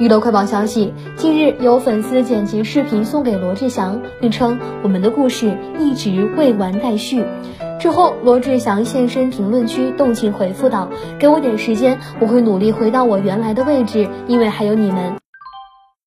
娱乐快报消息近日有粉丝剪辑视频送给罗志祥并称我们的故事一直未完待续。之后罗志祥现身评论区动情回复道给我点时间我会努力回到我原来的位置因为还有你们。